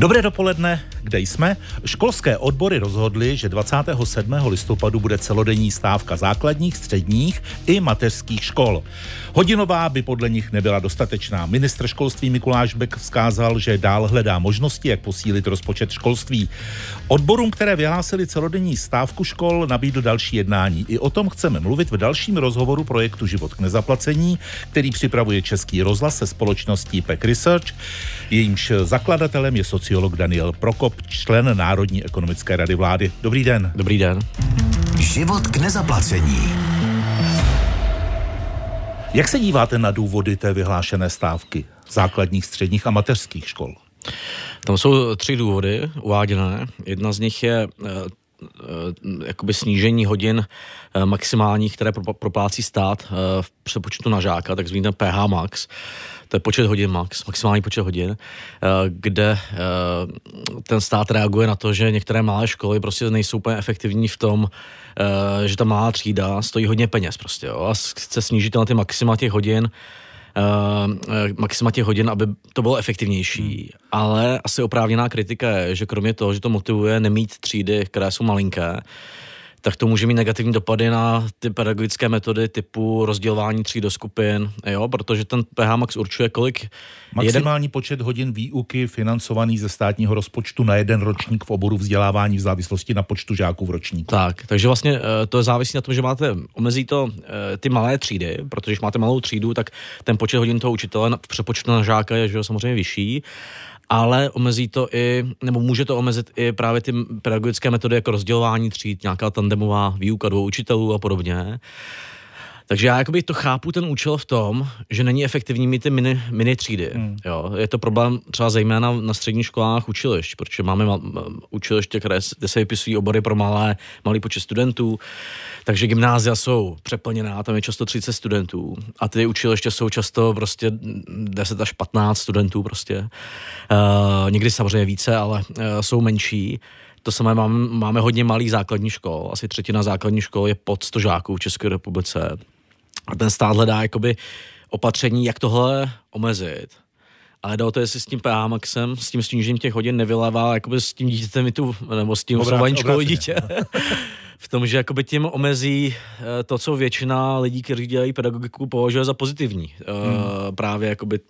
Dobré dopoledne, kde jsme? Školské odbory rozhodly, že 27. listopadu bude celodenní stávka základních, středních i mateřských škol. Hodinová by podle nich nebyla dostatečná. Ministr školství Mikuláš Bek vzkázal, že dál hledá možnosti, jak posílit rozpočet školství. Odborům, které vyhlásili celodenní stávku škol, nabídl další jednání. I o tom chceme mluvit v dalším rozhovoru projektu Život k nezaplacení, který připravuje Český rozhlas se společností PEC Research. Jejímž zakladatelem je sociolog Daniel Prokop, člen Národní ekonomické rady vlády. Dobrý den. Dobrý den. Život k nezaplacení. Jak se díváte na důvody té vyhlášené stávky základních, středních a mateřských škol? Tam jsou tři důvody uváděné. Jedna z nich je eh, jakoby snížení hodin eh, maximálních, které proplácí stát v přepočtu na žáka, takzvaný ten PH max to je počet hodin max, maximální počet hodin, eh, kde eh, ten stát reaguje na to, že některé malé školy prostě nejsou úplně efektivní v tom, eh, že ta malá třída stojí hodně peněz prostě, jo, a chce snížit na ty maxima těch hodin, maxima těch hodin, aby to bylo efektivnější. Hmm. Ale asi oprávněná kritika je, že kromě toho, že to motivuje nemít třídy, které jsou malinké, tak to může mít negativní dopady na ty pedagogické metody typu rozdělování tří do skupin, jo, protože ten PH Max určuje, kolik... Maximální jeden... počet hodin výuky financovaný ze státního rozpočtu na jeden ročník v oboru vzdělávání v závislosti na počtu žáků v ročníku. Tak, takže vlastně eh, to závisí na tom, že máte, omezí to eh, ty malé třídy, protože když máte malou třídu, tak ten počet hodin toho učitele v přepočtu na žáka je že samozřejmě vyšší ale omezí to i, nebo může to omezit i právě ty pedagogické metody jako rozdělování tříd, nějaká tandemová výuka dvou učitelů a podobně. Takže já jakoby to chápu ten účel v tom, že není efektivní mít ty mini, mini třídy. Hmm. Jo. Je to problém třeba zejména na středních školách učilišť, protože máme učiliště, které, kde se vypisují obory pro malé, malý počet studentů, takže gymnázia jsou přeplněná, tam je často 30 studentů a ty učiliště jsou často prostě 10 až 15 studentů prostě. Uh, někdy samozřejmě více, ale uh, jsou menší. To samé máme, máme hodně malých základních škol, asi třetina základních škol je pod 100 žáků v České republice. A ten stát hledá jakoby opatření, jak tohle omezit. Ale jde o to, jestli s tím PA Maxem, s tím snížením těch hodin nevylévá jakoby s tím dítětem i tu, nebo s tím osobaničkou dítě. v tom, že jakoby tím omezí eh, to, co většina lidí, kteří dělají pedagogiku, považuje za pozitivní. Eh, hmm. Právě jakoby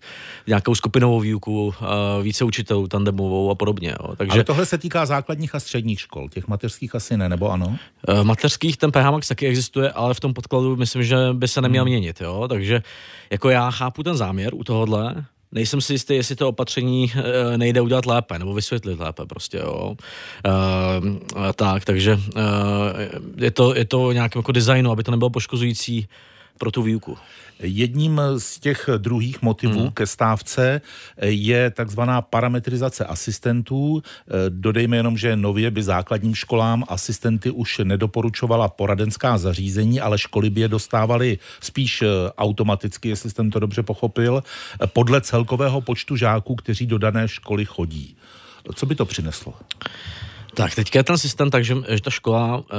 nějakou skupinovou výuku, eh, více učitelů, tandemovou a podobně. Takže, Ale tohle se týká základních a středních škol, těch mateřských asi ne, nebo ano? Mateřských ten PH Max taky existuje, ale v tom podkladu myslím, že by se neměl hmm. měnit. Jo? Takže jako já chápu ten záměr u tohohle, nejsem si jistý, jestli to opatření e, nejde udělat lépe, nebo vysvětlit lépe prostě, jo. E, tak, takže e, je, to, je to nějakým jako designu, aby to nebylo poškozující pro tu výuku. Jedním z těch druhých motivů hmm. ke stávce je takzvaná parametrizace asistentů. Dodejme jenom, že nově by základním školám asistenty už nedoporučovala poradenská zařízení, ale školy by je dostávaly spíš automaticky, jestli jsem to dobře pochopil, podle celkového počtu žáků, kteří do dané školy chodí. Co by to přineslo? Tak teďka je ten systém tak, že, že ta škola, eh,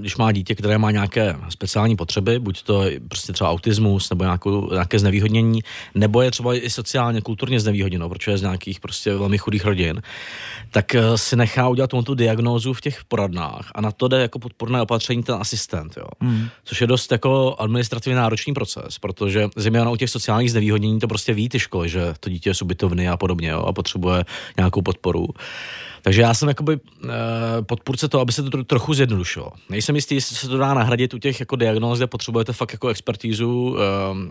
když má dítě, které má nějaké speciální potřeby, buď to prostě třeba autismus nebo nějakou, nějaké znevýhodnění, nebo je třeba i sociálně, kulturně znevýhodněno, protože je z nějakých prostě velmi chudých rodin, tak eh, si nechá udělat tu diagnózu v těch poradnách a na to jde jako podporné opatření ten asistent, jo. Hmm. Což je dost jako administrativně náročný proces, protože zejména u těch sociálních znevýhodnění to prostě ví ty školy, že to dítě je subitovny a podobně jo, a potřebuje nějakou podporu. Takže já jsem jakoby uh, podpůrce toho, aby se to trochu zjednodušilo. Nejsem jistý, jestli se to dá nahradit u těch jako diagnóz, kde potřebujete fakt jako expertízu uh,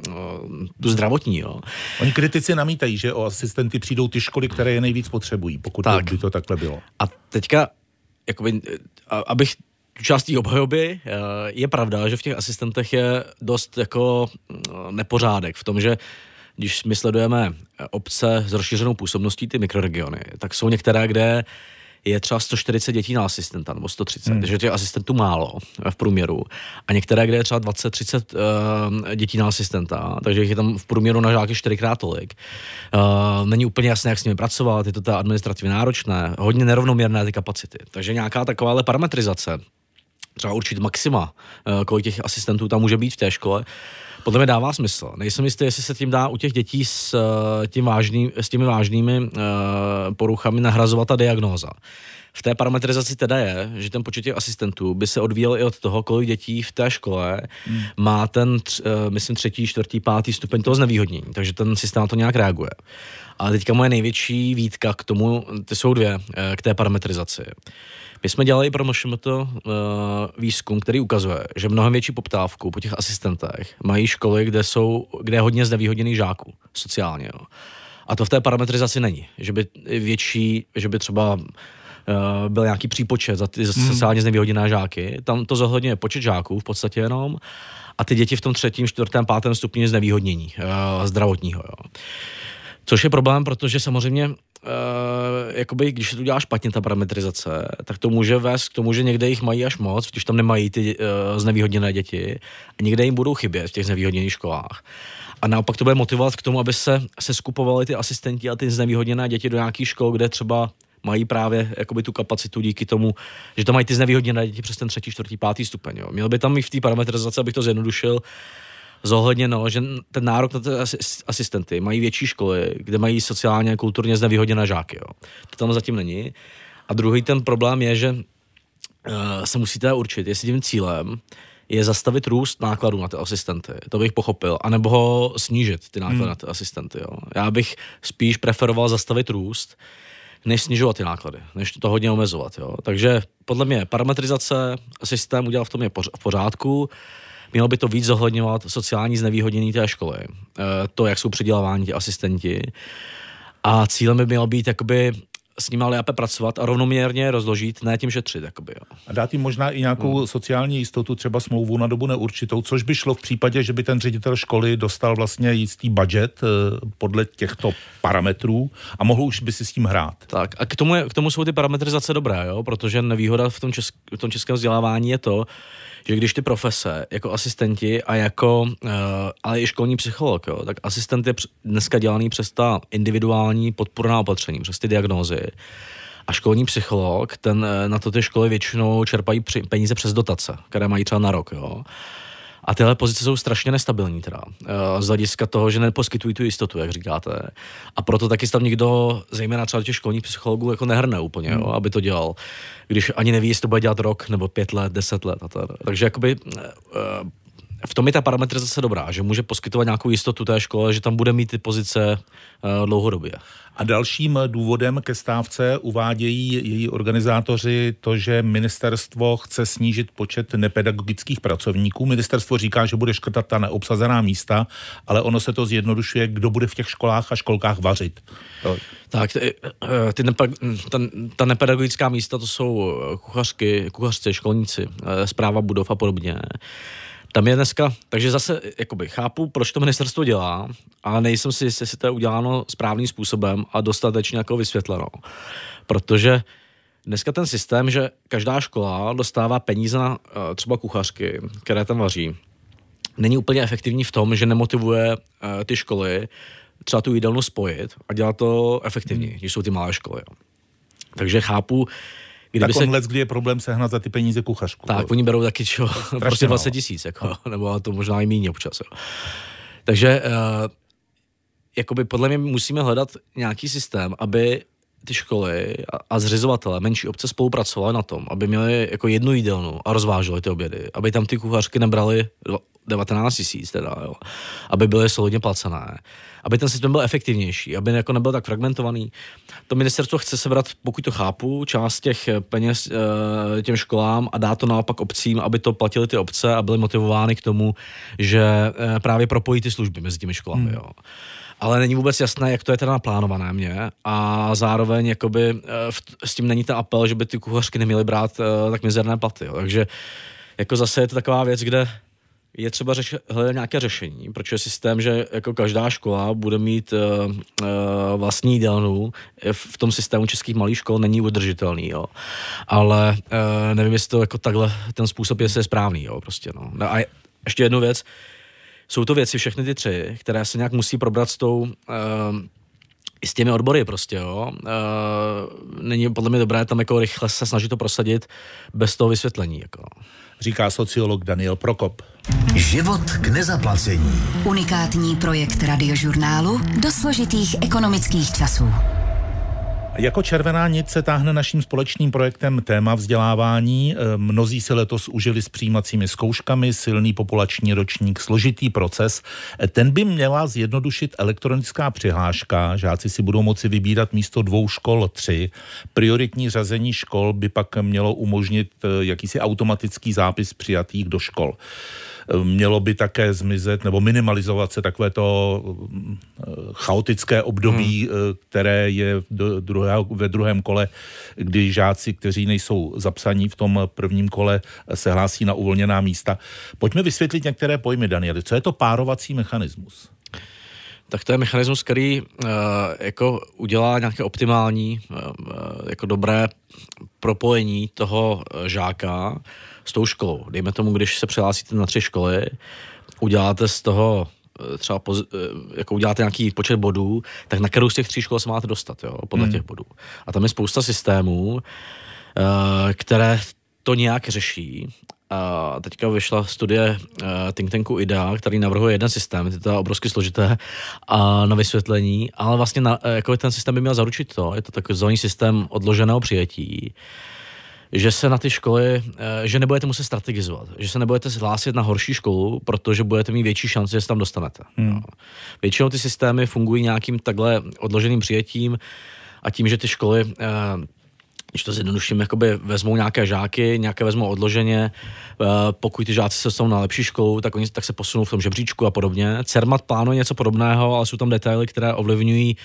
uh, tu zdravotní. Jo. Oni kritici namítají, že o asistenty přijdou ty školy, které je nejvíc potřebují, pokud tak. by to takhle bylo. A teďka, jakoby, abych tu částí obhajoby, je pravda, že v těch asistentech je dost jako nepořádek v tom, že když my sledujeme eh, obce s rozšířenou působností, ty mikroregiony, tak jsou některé, kde je třeba 140 dětí na asistenta, nebo 130, hmm. takže těch asistentů málo v průměru. A některé, kde je třeba 20-30 uh, eh, dětí na asistenta, takže jich je tam v průměru na žáky čtyřikrát tolik. Uh, není úplně jasné, jak s nimi pracovat, je to ta administrativně náročné, hodně nerovnoměrné ty kapacity. Takže nějaká takováhle parametrizace, třeba určit maxima, uh, kolik těch asistentů tam může být v té škole, Podle mě dává smysl. Nejsem jistý, jestli se tím dá u těch dětí s, eh, tím vážný, s těmi vážnými uh, poruchami nahrazovat ta diagnóza. V té parametrizaci teda je, že ten počet těch asistentů by se odvíjel i od toho, kolik dětí v té škole hmm. má ten, tř, uh, myslím, třetí, čtvrtý, pátý stupeň toho znevýhodnění. Takže ten systém na to nějak reaguje. Ale teďka moje největší výtka k tomu, ty jsou dvě, uh, k té parametrizaci. My jsme dělali pro to uh, výzkum, který ukazuje, že mnohem větší poptávku po těch asistentech mají školy, kde jsou, kde je hodně znevýhodněných žáků sociálně. Jo. A to v té parametrizaci není. Že by větší, že by třeba uh, byl nějaký přípočet za ty hmm. sociálně znevýhodněné žáky. Tam to zohledňuje počet žáků v podstatě jenom a ty děti v tom třetím, čtvrtém, pátém stupni znevýhodnění uh, zdravotního. Jo. Což je problém, protože samozřejmě Uh, jakoby, když se to udělá špatně, ta parametrizace, tak to může vést k tomu, že někde jich mají až moc, když tam nemají ty uh, znevýhodněné děti a někde jim budou chybět v těch znevýhodněných školách. A naopak to bude motivovat k tomu, aby se, se skupovali ty asistenti a ty znevýhodněné děti do nějakých škol, kde třeba mají právě jakoby tu kapacitu díky tomu, že to mají ty znevýhodněné děti přes ten třetí, čtvrtý, pátý stupeň. Jo. Měl by tam i v té parametrizaci, abych to zjednodušil, zohledněno, že ten nárok na ty asistenty mají větší školy, kde mají sociálně a kulturně znevýhodněné žáky. Jo. To tam zatím není. A druhý ten problém je, že uh, se musíte určit, jestli tím cílem je zastavit růst nákladů na ty asistenty. To bych pochopil. A nebo ho snížit, ty náklady hmm. na ty asistenty. Jo. Já bych spíš preferoval zastavit růst, než snižovat ty náklady, než to hodně omezovat. Jo. Takže podle mě parametrizace, systém udělal v tom je v pořádku. Mělo by to víc zohledňovat sociální znevýhodnění té školy. E, to, jak jsou předěláváni ti asistenti. A cílem by mělo být jakoby s nimi lépe pracovat a rovnoměrně rozložit, ne tím šetřit. Jakoby, jo. A dát jim možná i nějakou hmm. sociální jistotu, třeba smlouvu na dobu neurčitou, což by šlo v případě, že by ten ředitel školy dostal vlastně jistý budget eh, podle těchto parametrů a mohl už by si s tím hrát. Tak a k tomu, je, k tomu jsou ty parametrizace dobré, jo? protože nevýhoda v tom, česk, v tom českém vzdělávání je to, že když ty profese jako asistenti a jako, uh, ale i školní psycholog, jo, tak asistent je dneska dělaný přes ta individuální podporná opatření, přes ty diagnózy. A školní psycholog, ten eh, na to ty školy většinou čerpají peníze přes dotace, které mají třeba na rok. Jo. A tyhle pozice jsou strašně nestabilní teda, eh, z hlediska toho, že neposkytují tu jistotu, jak říkáte. A proto taky tam nikdo, zejména třeba těch školních psychologů, jako nehrne úplně, hmm. jo, aby to dělal. Když ani neví, jestli to bude dělat rok, nebo pět let, deset let. A teda. Takže jakoby eh, v tom je ta parametrizace dobrá, že může poskytovat nějakou jistotu té škole, že tam bude mít ty pozice uh, dlouhodobě. A dalším důvodem ke stávce uvádějí její organizátoři to, že ministerstvo chce snížit počet nepedagogických pracovníků. Ministerstvo říká, že bude škrtat ta neobsazená místa, ale ono se to zjednodušuje, kdo bude v těch školách a školkách vařit. Tak, ty, eh, ty nepe, ta, ta nepedagogická místa to jsou kuchařky, kuchařci, školníci, zpráva budov a podobně. Tam je dneska, takže zase jakoby chápu, proč to ministerstvo dělá, ale nejsem si jistý, jestli to je uděláno správným způsobem a dostatečně jako vysvětleno. Protože dneska ten systém, že každá škola dostává peníze na uh, třeba kuchařky, které tam vaří, není úplně efektivní v tom, že nemotivuje uh, ty školy třeba tu jídelnu spojit a dělat to efektivně, hmm. když jsou ty malé školy. Takže chápu, Kdyby tak se... kdy je problém sehnat za ty peníze kuchařku. Tak, to... oni berou taky čo, prostě 20 tisíc, jako, nebo to možná i méně občas. Jo. Takže uh, jakoby podle mě musíme hledat nějaký systém, aby ty školy a, a zřizovatele, menší obce spolupracovali na tom, aby měli jako jednu jídelnu a rozváželi ty obědy, aby tam ty kuchařky nebrali 19 tisíc teda, jo, aby byly solidně placené, aby ten systém byl efektivnější, aby jako nebyl tak fragmentovaný. To ministerstvo chce sebrat, pokud to chápu, část těch peněz e, těm školám a dát to naopak obcím, aby to platili ty obce a byly motivovány k tomu, že e, právě propojí ty služby mezi těmi školami. Hmm. Jo ale není vůbec jasné, jak to je teda naplánované mě a zároveň jakoby eh, s tím není ten apel, že by ty kuchařky neměly brát tak mizerné platy. Jo. Takže jako zase je to taková věc, kde je třeba řeš, hledat nějaké řešení, protože systém, že jako každá škola bude mít uh, uh, vlastní jídelnu, v tom systému českých malých škol není udržitelný, jo. Ale uh, nevím, jestli to jako takhle, ten způsob je správný, jo, prostě, no. no a ještě jednu věc, jsou to věci, všechny ty tři, které se nějak musí probrat s tou uh, i s těmi odbory prostě, jo. E, není podle mě dobré tam jako rychle se snažit to prosadit bez toho vysvětlení, jako. Říká sociolog Daniel Prokop. Život k nezaplacení. Unikátní projekt radiožurnálu do složitých ekonomických časů. Jako červená nit se táhne naším společným projektem téma vzdělávání. E, mnozí se letos užili s přijímacími zkouškami, silný populační ročník, složitý proces. E, ten by měla zjednodušit elektronická přihláška. Žáci si budou moci vybírat místo dvou škol tři. Prioritní řazení škol by pak mělo umožnit e, jakýsi automatický zápis přijatých do škol. Mělo by také zmizet nebo minimalizovat se takové to chaotické období, hmm. které je do druhého, ve druhém kole, kdy žáci, kteří nejsou zapsaní v tom prvním kole, se hlásí na uvolněná místa. Pojďme vysvětlit některé pojmy, Danieli. Co je to párovací mechanismus? Tak to je mechanismus, který uh, jako udělá nějaké optimální, uh, jako dobré propojení toho žáka s tou školou. Dejme tomu, když se přihlásíte na tři školy, uděláte z toho třeba poz, jako uděláte nějaký počet bodů, tak na kterou z těch tří škol se máte dostat, jo, podle hmm. těch bodů. A tam je spousta systémů, které to nějak řeší. A teďka vyšla studie think tanku IDEA, který navrhuje jeden systém, je to obrovsky složité a na vysvětlení, ale vlastně na, jako ten systém by měl zaručit to, je to takový systém odloženého přijetí, že se na ty školy, eh, že nebudete muset strategizovat, že se nebudete hlásit na horší školu, protože budete mít větší šanci, že se tam dostanete. Hmm. No. Většinou ty systémy fungují nějakým takhle odloženým přijetím a tím, že ty školy eh, když to zjednoduším, jakoby vezmou nějaké žáky, nějaké vezmou odloženě, eh, pokud ty žáci se dostanou na lepší školu, tak oni tak se posunou v tom žebříčku a podobně. CERMAT plánuje něco podobného, ale jsou tam detaily, které ovlivňují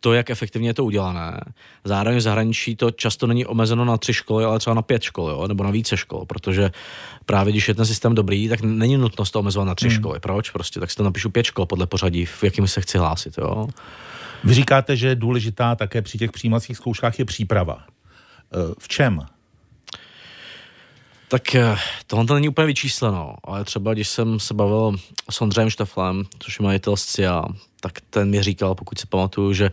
to, jak efektivně je to udělané. Zároveň v zahraničí to často není omezeno na tři školy, ale třeba na pět škol, jo? nebo na více škol, protože právě když je ten systém dobrý, tak není nutnost to omezovat na tři hmm. školy. Proč? Prostě tak si to napíšu pět škol podle pořadí, v jakým se chci hlásit. Jo? Vy říkáte, že důležitá také při těch přijímacích zkouškách je příprava. V čem? Tak eh, tohle to není úplně vyčísleno, ale třeba když jsem se bavil s Ondřejem Šteflem, což je majitel z CIA, tak ten mi říkal, pokud si pamatuju, že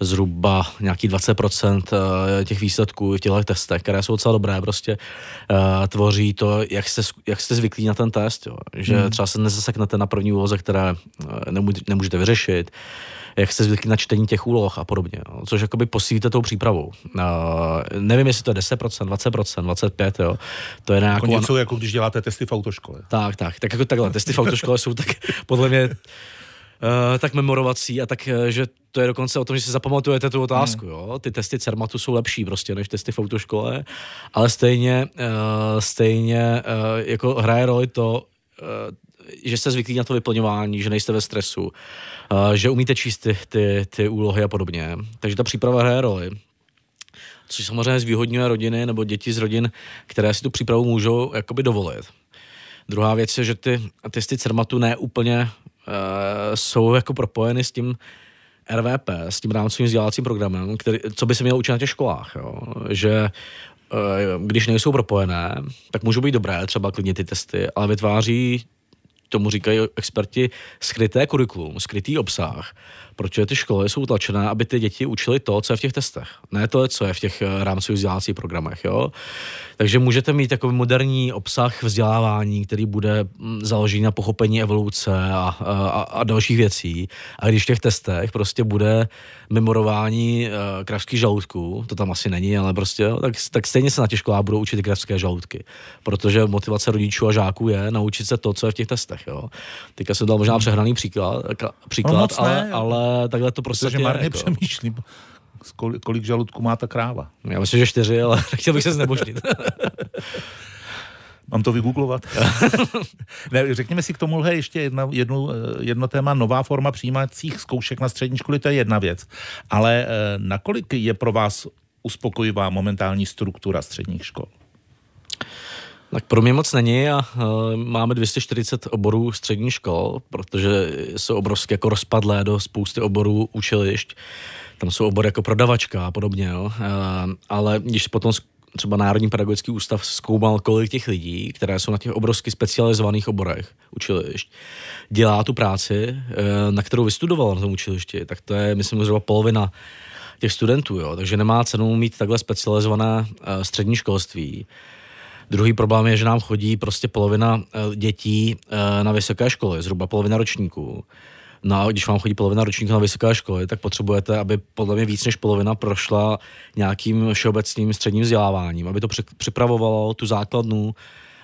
zhruba nějaký 20% eh, těch výsledků v těchto testech, které jsou docela dobré, prostě uh, tvoří to, jak jste, jak jste zvyklí na ten test, jo. že hmm. třeba se nezaseknete na první úloze, které nemůžete vyřešit, jak jste zvyklí na čtení těch úloh a podobně, jo, což jakoby posílíte tou přípravou. Uh, nevím, jestli to je 10%, 20%, 25%, jo. To je nějakou... Jako něco, jako když děláte testy v autoškole. Tak, tak, tak jako takhle. Testy v autoškole jsou tak podle mě Uh, tak memorovací a tak, uh, že to je dokonce o tom, že si zapamatujete tu otázku. Hmm. Jo? Ty testy CERMATu jsou lepší prostě než testy v autoškole, ale stejně, uh, stejně uh, jako hraje roli to, uh, že jste zvyklí na to vyplňování, že nejste ve stresu, uh, že umíte číst ty, ty, ty úlohy a podobně. Takže ta příprava hraje roli. Což samozřejmě zvýhodňuje rodiny nebo děti z rodin, které si tu přípravu můžou jakoby dovolit. Druhá věc je, že ty testy CERMATu ne úplně uh, jsou jako propojeny s tím RVP, s tím rámcovým vzdělávacím programem, který, co by se mělo učit na těch školách. Jo? Že uh, když nejsou propojené, tak můžou být dobré, třeba klidně ty testy, ale vytváří tomu říkají experti, skryté kurikulum, skrytý obsah, protože ty školy jsou tlačené, aby ty děti učili to, co je v těch testech. Ne to, co je v těch eh, rámcových vzdělávacích programech. Jo? Takže můžete mít takový moderní obsah vzdělávání, který bude mm, založený na pochopení evoluce a, a, a dalších věcí. A když v těch testech prostě bude memorování uh, kravských žaludků, to tam asi není, ale prostě, tak, tak stejně se na těch školách budou učit kravské žaludky. Protože motivace rodičů a žáků je naučit se to, co je v těch testech. Jo. Teďka jsem dal možná přehraný příklad, příklad no ale, ale takhle to prostě Protože marně jako. přemýšlím kolik, kolik žaludků má ta kráva. Já myslím, že čtyři, ale chtěl bych se znebožnit. Mám to vygooglovat? ne, řekněme si k tomuhle ještě jedna, jednu, eh, jedno téma, nová forma přijímacích zkoušek na střední školy, to je jedna věc. Ale eh, nakolik je pro vás uspokojivá momentální struktura středních škol? Tak pro mě moc není a uh, máme 240 oborů středních škol, protože jsou obrovské jako rozpadlé do spousty oborů učilišť. Tam jsou obory jako prodavačka a podobně, jo. Uh, ale když potom třeba Národní pedagogický ústav zkoumal, kolik těch lidí, které jsou na těch obrovsky specializovaných oborech učilišť, dělá tu práci, eh, na kterou vystudoval na tom učilišti, tak to je, myslím, zhruba polovina těch studentů, jo. takže nemá cenu mít takhle specializované eh, střední školství. Druhý problém je, že nám chodí prostě polovina dětí na vysoké školy, zhruba polovina ročníků. No a když vám chodí polovina ročníků na vysoké školy, tak potřebujete, aby podle mě víc než polovina prošla nějakým všeobecným středním vzděláváním, aby to připravovalo tu základnu,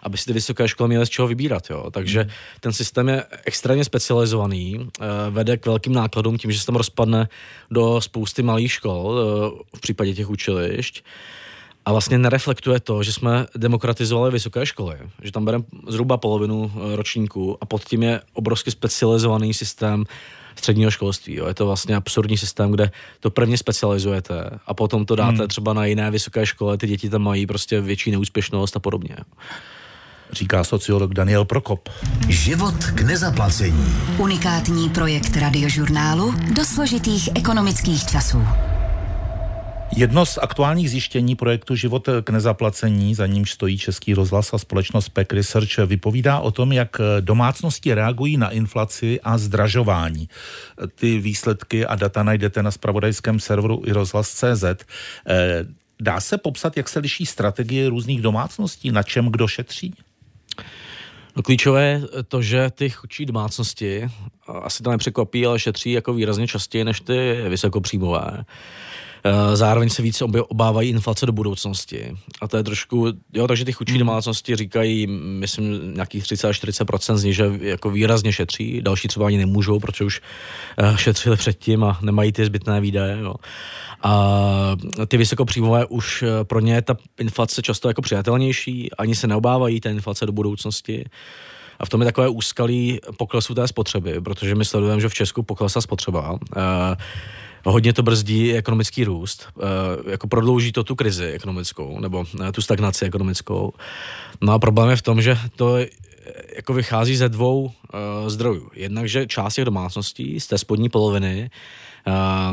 aby si ty vysoké školy měly z čeho vybírat. Jo. Takže hmm. ten systém je extrémně specializovaný, eh, vede k velkým nákladům tím, že se tam rozpadne do spousty malých škol eh, v případě těch učilišť a vlastně nereflektuje to, že jsme demokratizovali vysoké školy, že tam bereme zhruba polovinu eh, ročníků a pod tím je obrovsky specializovaný systém středního školství. Jo. Je to vlastně absurdní systém, kde to prvně specializujete a potom to dáte hmm. třeba na jiné vysoké škole, ty děti tam mají prostě větší neúspěšnost a podobně. Říká sociolog Daniel Prokop. Život k nezaplacení. Unikátní projekt radiožurnálu do složitých ekonomických časů. Jedno z aktuálních zjištění projektu Život k nezaplacení, za nímž stojí Český rozhlas a společnost PEC Research, vypovídá o tom, jak domácnosti reagují na inflaci a zdražování. Ty výsledky a data najdete na spravodajském serveru i rozhlas.cz. Eh, dá se popsat, jak se liší strategie různých domácností, na čem kdo šetří? No klíčové je to, že ty chudší domácnosti, asi to nepřekvapí, ale šetří jako výrazně častěji než ty vysokopříjmové. Eh, zároveň se více obávají inflace do budoucnosti. A to je trošku, jo, takže ty chudší hmm. domácnosti říkají, myslím, nějakých 30 až 40% z nich, že jako výrazně šetří, další třeba ani nemůžou, protože už eh, šetřili předtím a nemají ty zbytné výdaje. Jo. A ty vysokopříjmové už eh, pro ně je ta inflace často jako přijatelnější, ani se neobávají té inflace do budoucnosti. A v tom je takové úskalí poklesu té spotřeby, protože my sledujeme, že v Česku poklesla spotřeba. Hodně to brzdí ekonomický růst, eh, jako prodlouží to tu krizi ekonomickou, nebo eh, tu stagnaci ekonomickou. No a problém je v tom, že to eh, jako vychází ze dvou zdrojů. Jednak, že část těch domácností z té spodní poloviny,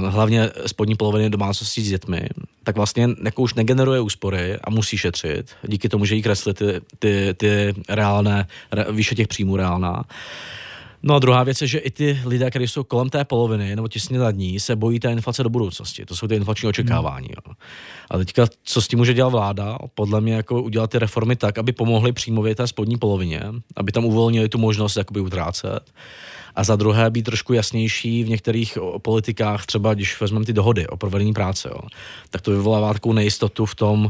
hlavně spodní poloviny domácností s dětmi, tak vlastně jako už negeneruje úspory a musí šetřit, díky tomu, že jí kresly ty, ty, ty reálné, re, výše těch příjmů reálná. No a druhá věc je, že i ty lidé, kteří jsou kolem té poloviny nebo těsně nad ní, se bojí té inflace do budoucnosti. To jsou ty inflační očekávání. Jo. A teďka, co s tím může dělat vláda? Podle mě jako udělat ty reformy tak, aby pomohly příjmově té spodní polovině, aby tam uvolnili tu možnost jakoby utrácet. A za druhé být trošku jasnější v některých politikách, třeba když vezmeme ty dohody o provedení práce, jo, tak to vyvolává takovou nejistotu v tom,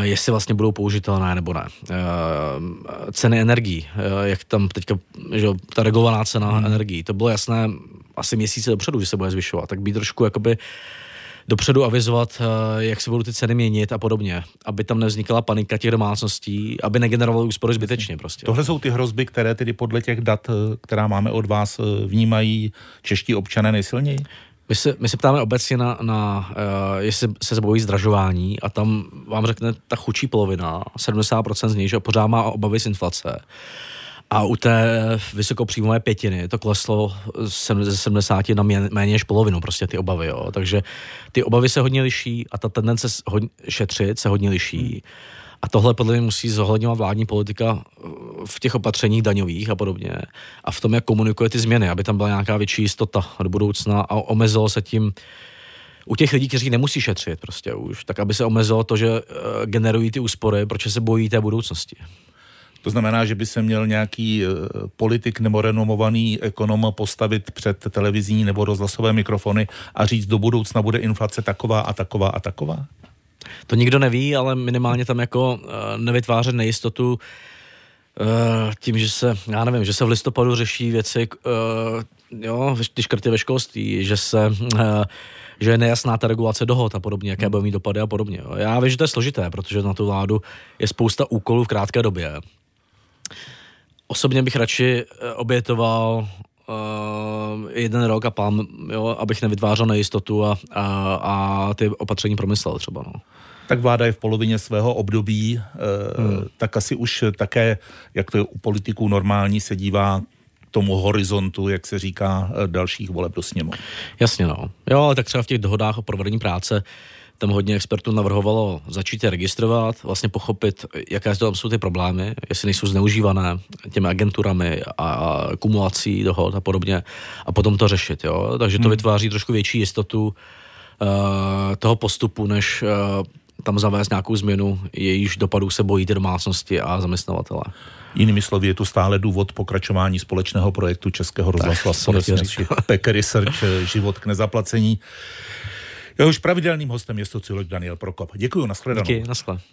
jestli vlastně budou použitelné nebo ne. Uh, ceny energií, uh, jak tam teďka, že ta regulovaná cena hmm. energií, to bylo jasné asi měsíce dopředu, že se bude zvyšovat, tak být trošku jakoby dopředu avizovat, jak se budou ty ceny měnit a podobně, aby tam nevznikla panika těch domácností, aby negenerovaly úspory zbytečně prostě. Tohle jsou ty hrozby, které tedy podle těch dat, která máme od vás, vnímají čeští občané nejsilněji? My se, my se ptáme obecně na, na uh, jestli se bojí zdražování a tam vám řekne ta chudší polovina, 70% z nich, že pořád má obavy z inflace. A u té vysokopříjmové pětiny to kleslo ze 70 na méně než polovinu, prostě ty obavy. Jo. Takže ty obavy se hodně liší a ta tendence šetřit se hodně liší. Hmm. A tohle podle mě musí zohledňovat vládní politika uh, v těch opatřeních daňových a podobně. A v tom, jak komunikuje ty změny, aby tam byla nějaká větší jistota do budoucna a omezilo se tím u těch lidí, kteří nemusí šetřit prostě už, tak aby se omezilo to, že uh, generují ty úspory, proč se bojí té budoucnosti. To znamená, že by se měl nějaký uh, politik nebo renomovaný ekonom postavit před televizní nebo rozhlasové mikrofony a říct, do budoucna bude inflace taková a taková a taková? To nikdo neví, ale minimálně tam jako uh, nevytvářet nejistotu uh, tím, že se, já nevím, že se v listopadu řeší věci, uh, jo, ty škrty ve školství, že se že je nejasná ta regulace dohod a podobně, jaké budou mít dopady a podobně. Jo. Já vím, že to je složité, protože na tu vládu je spousta úkolů v krátké době. Osobně bych radši obětoval uh, jeden rok a pán, jo, abych nevytvářel nejistotu a, a, a ty opatření promyslel třeba. No. Tak vláda je v polovině svého období, uh, hmm. tak asi už také, jak to je u politiků normální, se dívá tomu horizontu, jak se říká, dalších voleb do sněmu. Jasně, no. Jo, ale tak třeba v těch dohodách o provedení práce tam hodně expertů navrhovalo začít je registrovat, vlastně pochopit, jaké tam jsou ty problémy, jestli nejsou zneužívané těmi agenturami a kumulací dohod a podobně a potom to řešit. Jo? Takže to hmm. vytváří trošku větší jistotu uh, toho postupu, než uh, tam zavést nějakou změnu, jejíž dopadů se bojí ty domácnosti a zaměstnavatele. Jinými slovy, je tu stále důvod pokračování společného projektu Českého rozhlasu a společnosti PEC Research Život k nezaplacení. Jehož pravidelným hostem je sociolog Daniel Prokop. Děkuji, nashledanou. Díky, nashledanou.